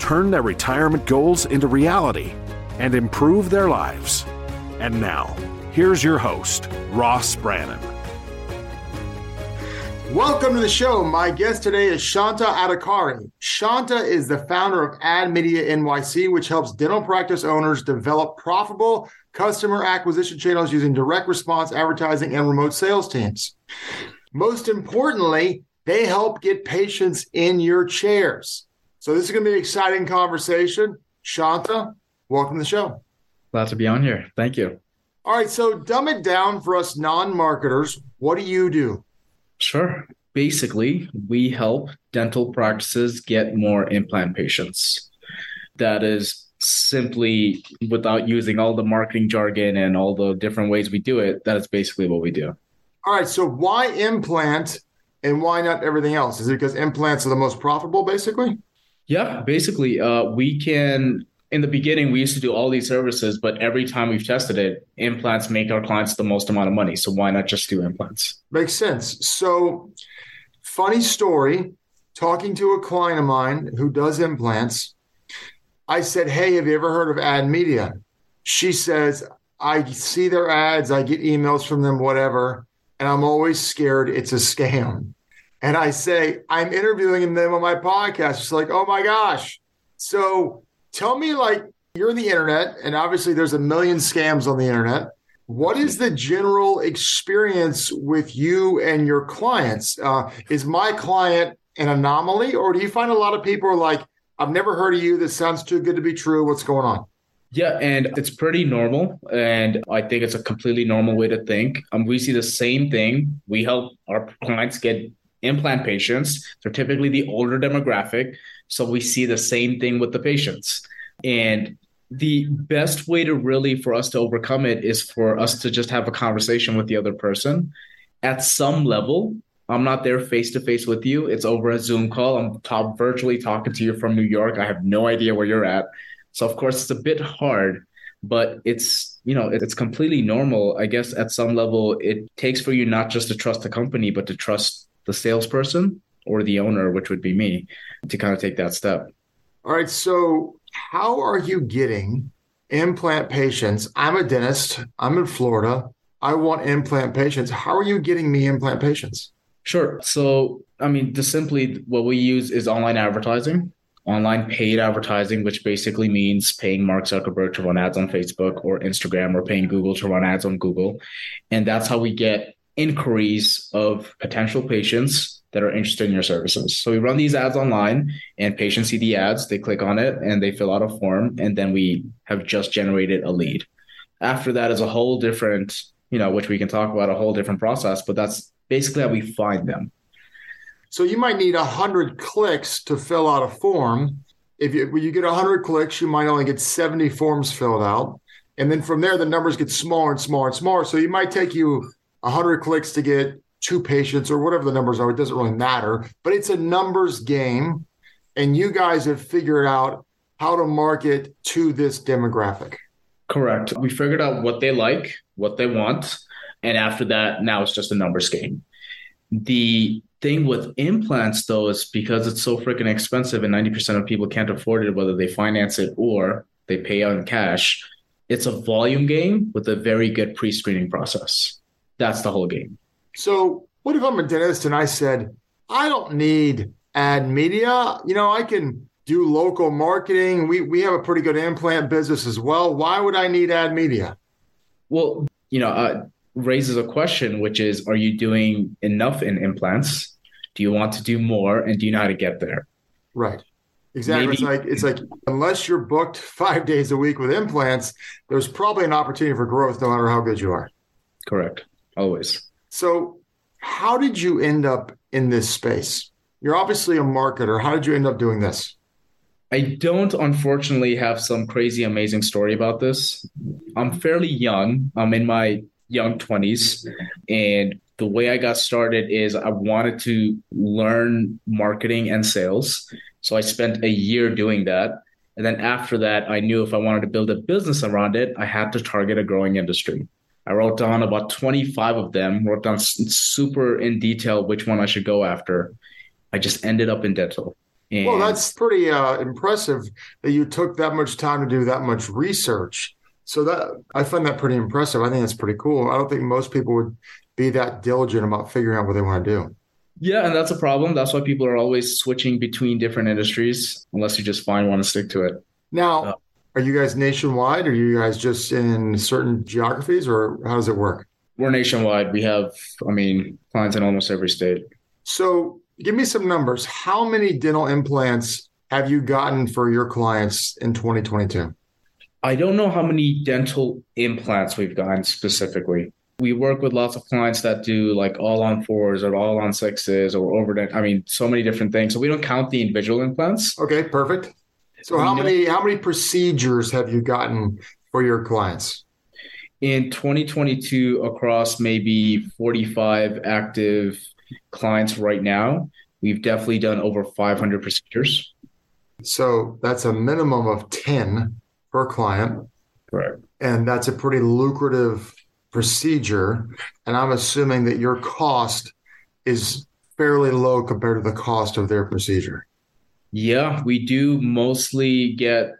turn their retirement goals into reality, and improve their lives. And now, here's your host, Ross Brannan. Welcome to the show. My guest today is Shanta Adhikari. Shanta is the founder of Ad Media NYC, which helps dental practice owners develop profitable customer acquisition channels using direct response advertising and remote sales teams. Most importantly, they help get patients in your chairs. So this is going to be an exciting conversation. Shanta, welcome to the show. Glad to be on here. Thank you. All right, so dumb it down for us non-marketers. What do you do? Sure. Basically, we help dental practices get more implant patients. That is simply without using all the marketing jargon and all the different ways we do it. That is basically what we do. All right, so why implant and why not everything else? Is it because implants are the most profitable, basically? Yeah, basically, uh, we can. In the beginning, we used to do all these services, but every time we've tested it, implants make our clients the most amount of money. So why not just do implants? Makes sense. So, funny story talking to a client of mine who does implants, I said, Hey, have you ever heard of ad media? She says, I see their ads, I get emails from them, whatever, and I'm always scared it's a scam. And I say, I'm interviewing them on my podcast. She's like, oh my gosh. So tell me, like, you're the internet, and obviously there's a million scams on the internet. What is the general experience with you and your clients? Uh, is my client an anomaly, or do you find a lot of people are like, I've never heard of you. This sounds too good to be true. What's going on? Yeah, and it's pretty normal. And I think it's a completely normal way to think. Um, we see the same thing. We help our clients get implant patients. They're typically the older demographic. So we see the same thing with the patients. And the best way to really for us to overcome it is for us to just have a conversation with the other person at some level. I'm not there face to face with you. It's over a Zoom call. I'm top virtually talking to you from New York. I have no idea where you're at. So of course it's a bit hard, but it's you know it's completely normal. I guess at some level it takes for you not just to trust the company, but to trust the salesperson or the owner, which would be me, to kind of take that step. All right. So, how are you getting implant patients? I'm a dentist, I'm in Florida. I want implant patients. How are you getting me implant patients? Sure. So, I mean, just simply what we use is online advertising, online paid advertising, which basically means paying Mark Zuckerberg to run ads on Facebook or Instagram or paying Google to run ads on Google. And that's how we get inquiries of potential patients that are interested in your services. So we run these ads online and patients see the ads, they click on it and they fill out a form and then we have just generated a lead. After that is a whole different, you know, which we can talk about a whole different process, but that's basically how we find them. So you might need 100 clicks to fill out a form. If you, when you get 100 clicks, you might only get 70 forms filled out. And then from there, the numbers get smaller and smaller and smaller. So it might take you 100 clicks to get two patients or whatever the numbers are. It doesn't really matter, but it's a numbers game. And you guys have figured out how to market to this demographic. Correct. We figured out what they like, what they want. And after that, now it's just a numbers game. The thing with implants, though, is because it's so freaking expensive and 90% of people can't afford it, whether they finance it or they pay out in cash, it's a volume game with a very good pre screening process. That's the whole game. So, what if I'm a dentist and I said, I don't need ad media? You know, I can do local marketing. We we have a pretty good implant business as well. Why would I need ad media? Well, you know, uh, raises a question, which is, are you doing enough in implants? Do you want to do more, and do you know how to get there? Right. Exactly. Maybe. It's like it's like unless you're booked five days a week with implants, there's probably an opportunity for growth, no matter how good you are. Correct always. So, how did you end up in this space? You're obviously a marketer. How did you end up doing this? I don't unfortunately have some crazy amazing story about this. I'm fairly young. I'm in my young 20s and the way I got started is I wanted to learn marketing and sales. So I spent a year doing that. And then after that, I knew if I wanted to build a business around it, I had to target a growing industry. I wrote down about 25 of them, wrote down super in detail which one I should go after. I just ended up in dental. And well, that's pretty uh, impressive that you took that much time to do that much research. So that I find that pretty impressive. I think that's pretty cool. I don't think most people would be that diligent about figuring out what they want to do. Yeah, and that's a problem. That's why people are always switching between different industries unless you just find one and stick to it. Now, uh, are you guys nationwide? Or are you guys just in certain geographies or how does it work? We're nationwide. We have, I mean, clients in almost every state. So give me some numbers. How many dental implants have you gotten for your clients in 2022? I don't know how many dental implants we've gotten specifically. We work with lots of clients that do like all on fours or all on sixes or over. I mean, so many different things. So we don't count the individual implants. Okay, perfect. So how many how many procedures have you gotten for your clients? In 2022, across maybe 45 active clients right now, we've definitely done over 500 procedures. So that's a minimum of 10 per client. Correct. And that's a pretty lucrative procedure. And I'm assuming that your cost is fairly low compared to the cost of their procedure. Yeah, we do mostly get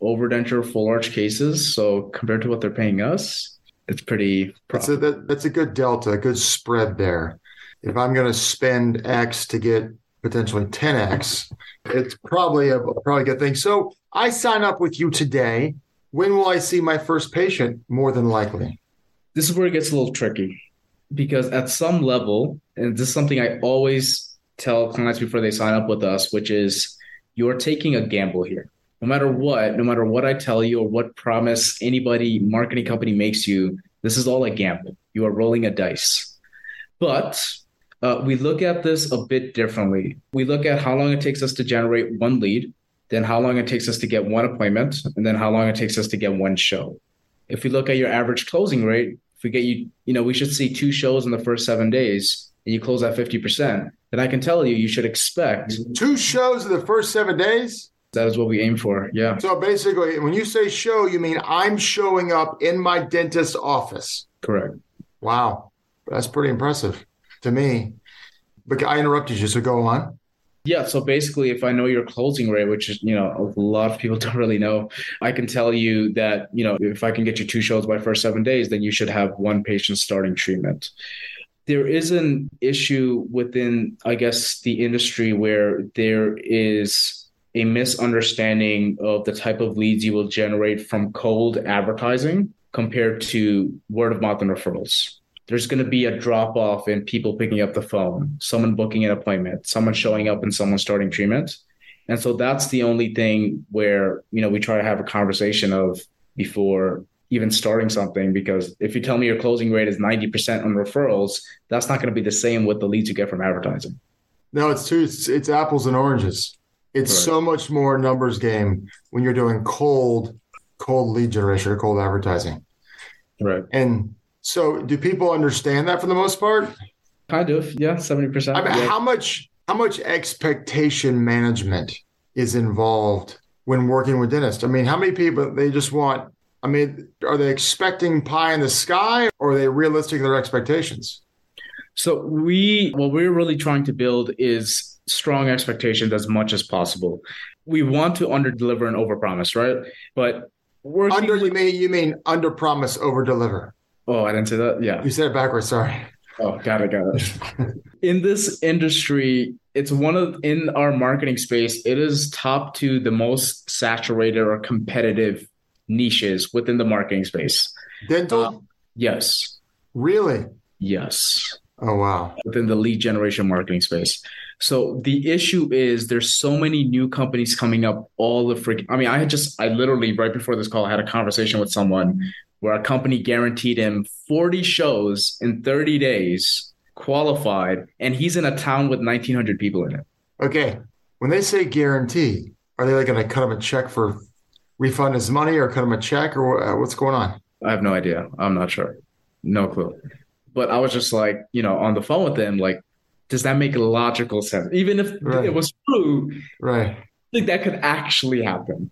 overdenture full arch cases. So compared to what they're paying us, it's pretty. That's a, that, that's a good delta, a good spread there. If I'm going to spend X to get potentially 10X, it's probably a probably a good thing. So I sign up with you today. When will I see my first patient? More than likely. This is where it gets a little tricky because at some level, and this is something I always tell clients before they sign up with us, which is you're taking a gamble here. No matter what, no matter what I tell you or what promise anybody, marketing company makes you, this is all a gamble. You are rolling a dice. But uh, we look at this a bit differently. We look at how long it takes us to generate one lead, then how long it takes us to get one appointment, and then how long it takes us to get one show. If we look at your average closing rate, if we get you, you know, we should see two shows in the first seven days and you close at 50%, then I can tell you, you should expect two shows in the first seven days. That is what we aim for. Yeah. So basically, when you say show, you mean I'm showing up in my dentist's office. Correct. Wow. That's pretty impressive to me. But I interrupted you, so go on. Yeah, so basically, if I know your closing rate, which is you know a lot of people don't really know, I can tell you that you know if I can get you two shows by first seven days, then you should have one patient starting treatment there is an issue within, I guess, the industry where there is a misunderstanding of the type of leads you will generate from cold advertising compared to word of mouth and referrals. There's going to be a drop off in people picking up the phone, someone booking an appointment, someone showing up, and someone starting treatment. And so that's the only thing where, you know, we try to have a conversation of before even starting something because if you tell me your closing rate is 90% on referrals, that's not going to be the same with the leads you get from advertising. No, it's true. It's, it's apples and oranges. It's right. so much more numbers game when you're doing cold, cold lead generation or cold advertising. Right. And so do people understand that for the most part? Kind of. Yeah. 70%. I mean, yeah. how much, how much expectation management is involved when working with dentists? I mean, how many people they just want I mean, are they expecting pie in the sky or are they realistic in their expectations? So we what we're really trying to build is strong expectations as much as possible. We want to under deliver and over promise, right? But under you mean you mean under promise, over deliver. Oh, I didn't say that. Yeah. You said it backwards, sorry. Oh, got it, got it. in this industry, it's one of in our marketing space, it is top to the most saturated or competitive niches within the marketing space. Dental? Uh, yes. Really? Yes. Oh wow. Within the lead generation marketing space. So the issue is there's so many new companies coming up all the freaking I mean, I had just I literally right before this call I had a conversation with someone where a company guaranteed him 40 shows in 30 days qualified and he's in a town with 1900 people in it. Okay. When they say guarantee, are they like going to cut him a check for refund his money or cut him a check or uh, what's going on? I have no idea. I'm not sure. No clue. But I was just like, you know, on the phone with them, like, does that make logical sense? Even if right. it was true, right? Like that could actually happen.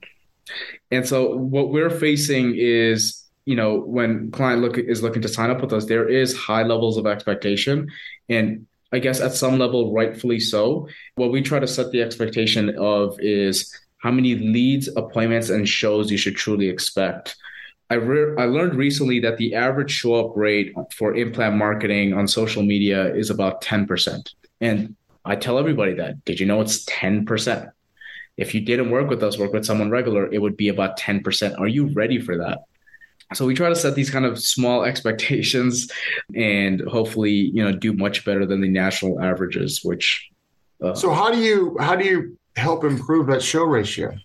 And so what we're facing is, you know, when client look is looking to sign up with us, there is high levels of expectation. And I guess at some level, rightfully so. What we try to set the expectation of is how many leads, appointments, and shows you should truly expect. I, re- I learned recently that the average show up rate for implant marketing on social media is about 10%. And I tell everybody that. Did you know it's 10%? If you didn't work with us, work with someone regular, it would be about 10%. Are you ready for that? So we try to set these kind of small expectations and hopefully, you know, do much better than the national averages, which uh, So how do you how do you help improve that show ratio?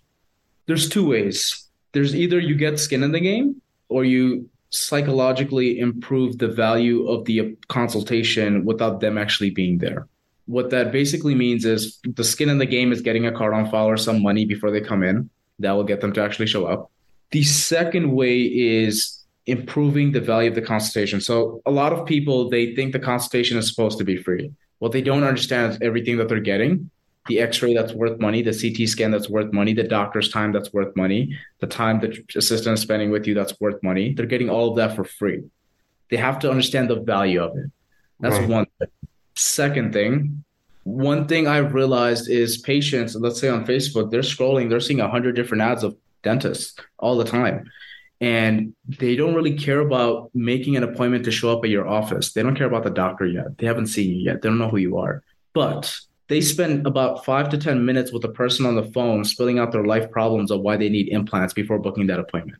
There's two ways. There's either you get skin in the game or you psychologically improve the value of the consultation without them actually being there. What that basically means is the skin in the game is getting a card on file or some money before they come in. That will get them to actually show up. The second way is improving the value of the consultation. So a lot of people they think the consultation is supposed to be free. What they don't understand is everything that they're getting the x-ray that's worth money the ct scan that's worth money the doctor's time that's worth money the time the assistant is spending with you that's worth money they're getting all of that for free. They have to understand the value of it. That's right. one thing. Second thing one thing i've realized is patients let's say on facebook they're scrolling they're seeing 100 different ads of dentists all the time. And they don't really care about making an appointment to show up at your office. They don't care about the doctor yet. They haven't seen you yet. They don't know who you are. But they spend about five to 10 minutes with a person on the phone spilling out their life problems of why they need implants before booking that appointment.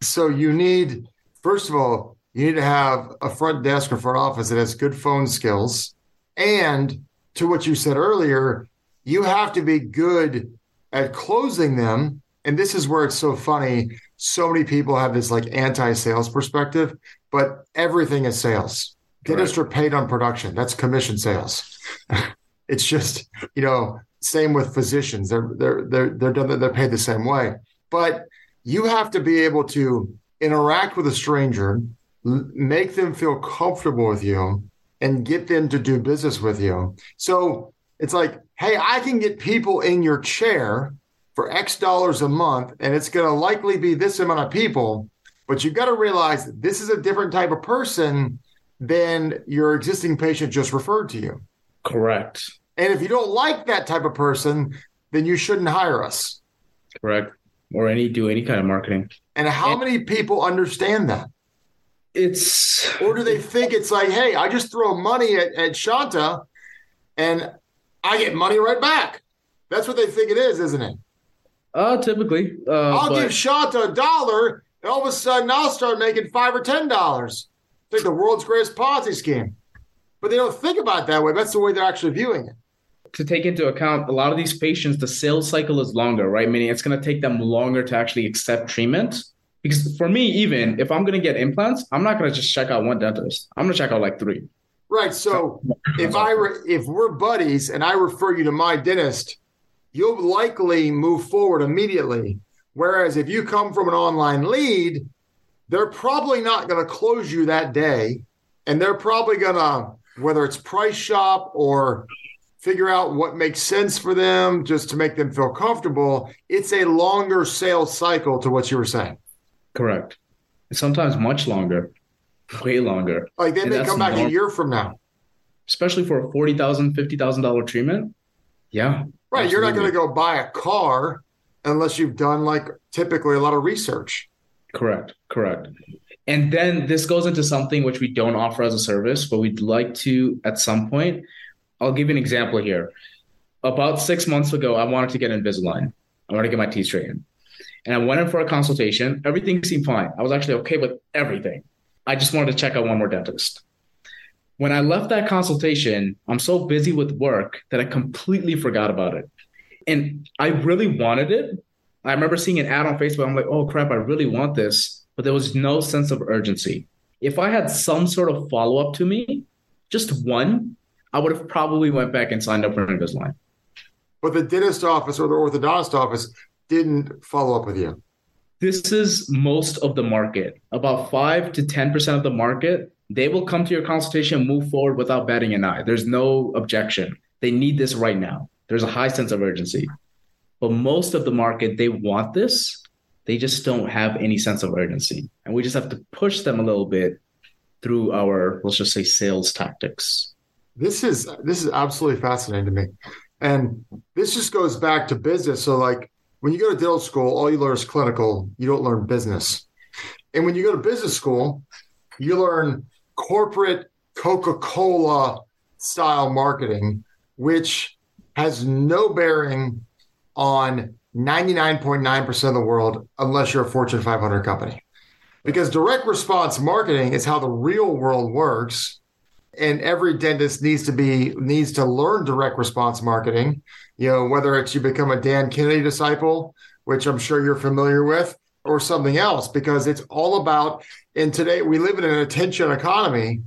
So you need, first of all, you need to have a front desk or front office that has good phone skills. And to what you said earlier, you have to be good at closing them. And this is where it's so funny. So many people have this like anti sales perspective, but everything is sales. Dentists are paid on production. That's commission sales. It's just, you know, same with physicians. They're they're they're they're done they're paid the same way. But you have to be able to interact with a stranger, make them feel comfortable with you, and get them to do business with you. So it's like, hey, I can get people in your chair for X dollars a month, and it's going to likely be this amount of people. But you've got to realize this is a different type of person than your existing patient just referred to you. Correct. And if you don't like that type of person, then you shouldn't hire us. Correct. Or any do any kind of marketing. And how and many people understand that? It's or do they think it's like, hey, I just throw money at, at Shanta and I get money right back. That's what they think it is, isn't it? Uh typically. Uh, I'll but... give Shanta a dollar, and all of a sudden I'll start making five or ten dollars. It's like the world's greatest Ponzi scheme. But they don't think about it that way. That's the way they're actually viewing it to take into account a lot of these patients the sales cycle is longer right? Meaning it's going to take them longer to actually accept treatment. Because for me even if i'm going to get implants i'm not going to just check out one dentist. I'm going to check out like three. Right so if i re- if we're buddies and i refer you to my dentist you'll likely move forward immediately. Whereas if you come from an online lead they're probably not going to close you that day. And they're probably going to whether it's price shop or figure out what makes sense for them just to make them feel comfortable. It's a longer sales cycle to what you were saying. Correct. Sometimes much longer, way longer. Like they and may come back normal. a year from now. Especially for a $40,000, $50,000 treatment. Yeah. Right. Absolutely. You're not going to go buy a car unless you've done like typically a lot of research. Correct. Correct. And then this goes into something which we don't offer as a service, but we'd like to at some point I'll give you an example here. About six months ago, I wanted to get Invisalign. I wanted to get my teeth straightened. And I went in for a consultation. Everything seemed fine. I was actually okay with everything. I just wanted to check out one more dentist. When I left that consultation, I'm so busy with work that I completely forgot about it. And I really wanted it. I remember seeing an ad on Facebook. I'm like, oh crap, I really want this. But there was no sense of urgency. If I had some sort of follow up to me, just one, I would have probably went back and signed up for Invisalign. but the dentist office or the orthodontist office didn't follow up with you. This is most of the market. About 5 to 10% of the market, they will come to your consultation move forward without batting an eye. There's no objection. They need this right now. There's a high sense of urgency. But most of the market, they want this. They just don't have any sense of urgency. And we just have to push them a little bit through our, let's just say, sales tactics. This is this is absolutely fascinating to me. And this just goes back to business. So like when you go to dental school, all you learn is clinical. You don't learn business. And when you go to business school, you learn corporate Coca-Cola style marketing, which has no bearing on 99.9% of the world unless you're a Fortune 500 company. Because direct response marketing is how the real world works. And every dentist needs to be needs to learn direct response marketing. You know, whether it's you become a Dan Kennedy disciple, which I'm sure you're familiar with, or something else, because it's all about and today we live in an attention economy.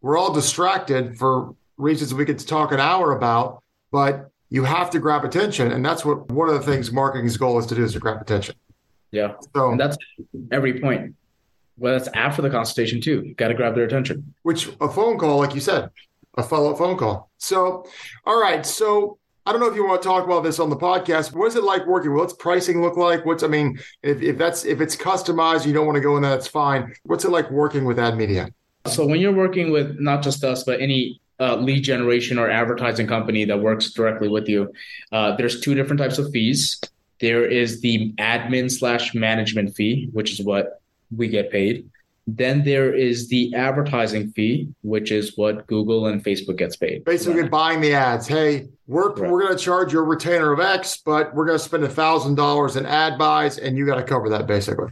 We're all distracted for reasons we could talk an hour about, but you have to grab attention. And that's what one of the things marketing's goal is to do is to grab attention. Yeah. So and that's every point. Well, that's after the consultation too. You got to grab their attention. Which a phone call, like you said, a follow up phone call. So, all right. So I don't know if you want to talk about this on the podcast. What is it like working? What's pricing look like? What's I mean, if, if that's if it's customized, you don't want to go in that, that's fine. What's it like working with ad media? So when you're working with not just us, but any uh, lead generation or advertising company that works directly with you, uh, there's two different types of fees. There is the admin slash management fee, which is what we get paid. Then there is the advertising fee, which is what Google and Facebook gets paid. Basically, right. buying the ads. Hey, we're right. we're going to charge you a retainer of X, but we're going to spend a thousand dollars in ad buys, and you got to cover that basically.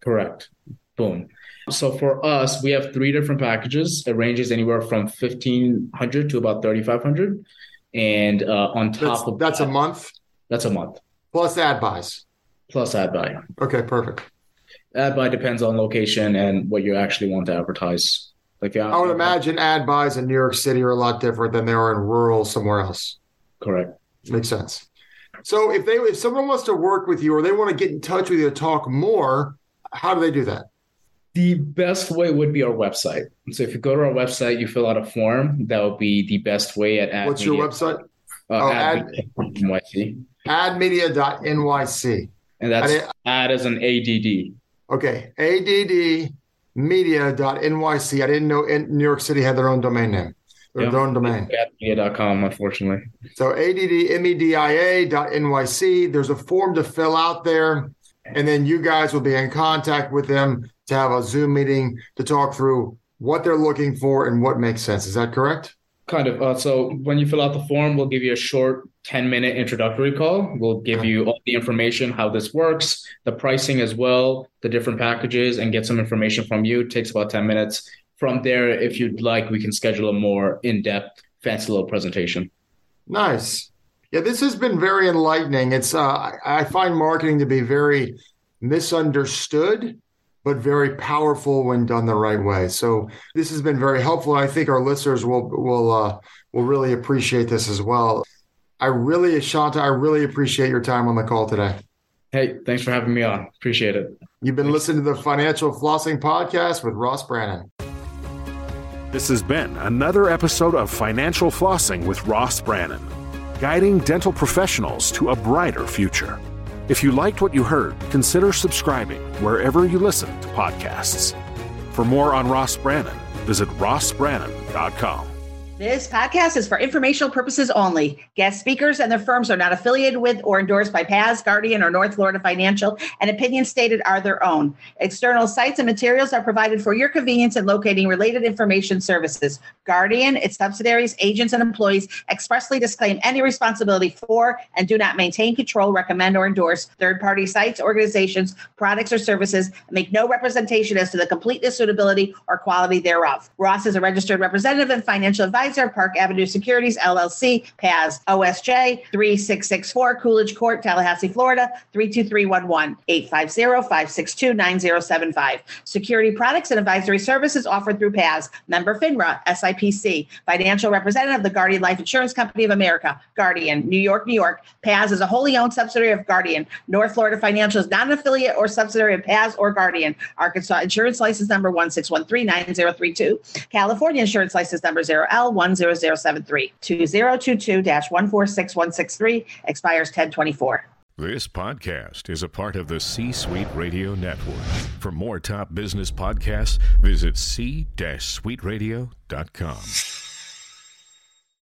Correct. Boom. So for us, we have three different packages. It ranges anywhere from fifteen hundred to about thirty five hundred, and uh, on top that's, of that's that, a month. That's a month plus ad buys. Plus ad buy. Okay, perfect. Ad buy depends on location and what you actually want to advertise. Like I would imagine ad buys in New York City are a lot different than they are in rural somewhere else. Correct. Makes sense. So if they if someone wants to work with you or they want to get in touch with you to talk more, how do they do that? The best way would be our website. So if you go to our website, you fill out a form. That would be the best way at ad. What's media. your website? Uh, oh, ad, NYC. Admedia.nyc. And that's ad as an ADD. Okay. ADD media.nyc. I didn't know New York City had their own domain name, their yep. own domain. Media.com, unfortunately. So addmedia.nyc. There's a form to fill out there. And then you guys will be in contact with them to have a Zoom meeting to talk through what they're looking for and what makes sense. Is that correct? Kind of. Uh, so when you fill out the form, we'll give you a short 10 minute introductory call. We'll give you all the information, how this works, the pricing as well, the different packages, and get some information from you. It takes about 10 minutes. From there, if you'd like, we can schedule a more in depth, fancy little presentation. Nice. Yeah, this has been very enlightening. It's uh, I find marketing to be very misunderstood but very powerful when done the right way. So this has been very helpful. I think our listeners will will uh, will really appreciate this as well. I really, Shanta, I really appreciate your time on the call today. Hey, thanks for having me on. Appreciate it. You've been thanks. listening to the Financial Flossing Podcast with Ross Brannan. This has been another episode of Financial Flossing with Ross Brannan, guiding dental professionals to a brighter future. If you liked what you heard, consider subscribing wherever you listen to podcasts. For more on Ross Brannan, visit rossbrannan.com. This podcast is for informational purposes only. Guest speakers and their firms are not affiliated with or endorsed by PAS, Guardian, or North Florida Financial, and opinions stated are their own. External sites and materials are provided for your convenience in locating related information services. Guardian, its subsidiaries, agents, and employees expressly disclaim any responsibility for and do not maintain, control, recommend, or endorse third party sites, organizations, products, or services, and make no representation as to the completeness, suitability, or quality thereof. Ross is a registered representative and financial advisor advisor, Park Avenue Securities LLC, PAS, OSJ 3664 Coolidge Court, Tallahassee, Florida 32311, 850-562-9075. Security products and advisory services offered through PAS, member FINRA, SIPC, financial representative of the Guardian Life Insurance Company of America, Guardian, New York, New York. PAS is a wholly owned subsidiary of Guardian. North Florida Financial is not an affiliate or subsidiary of PAS or Guardian. Arkansas Insurance License Number 16139032. California Insurance License Number 0L10073. 2022-146163 expires 1024. This podcast is a part of the C Suite Radio Network. For more top business podcasts, visit c-suiteradio.com.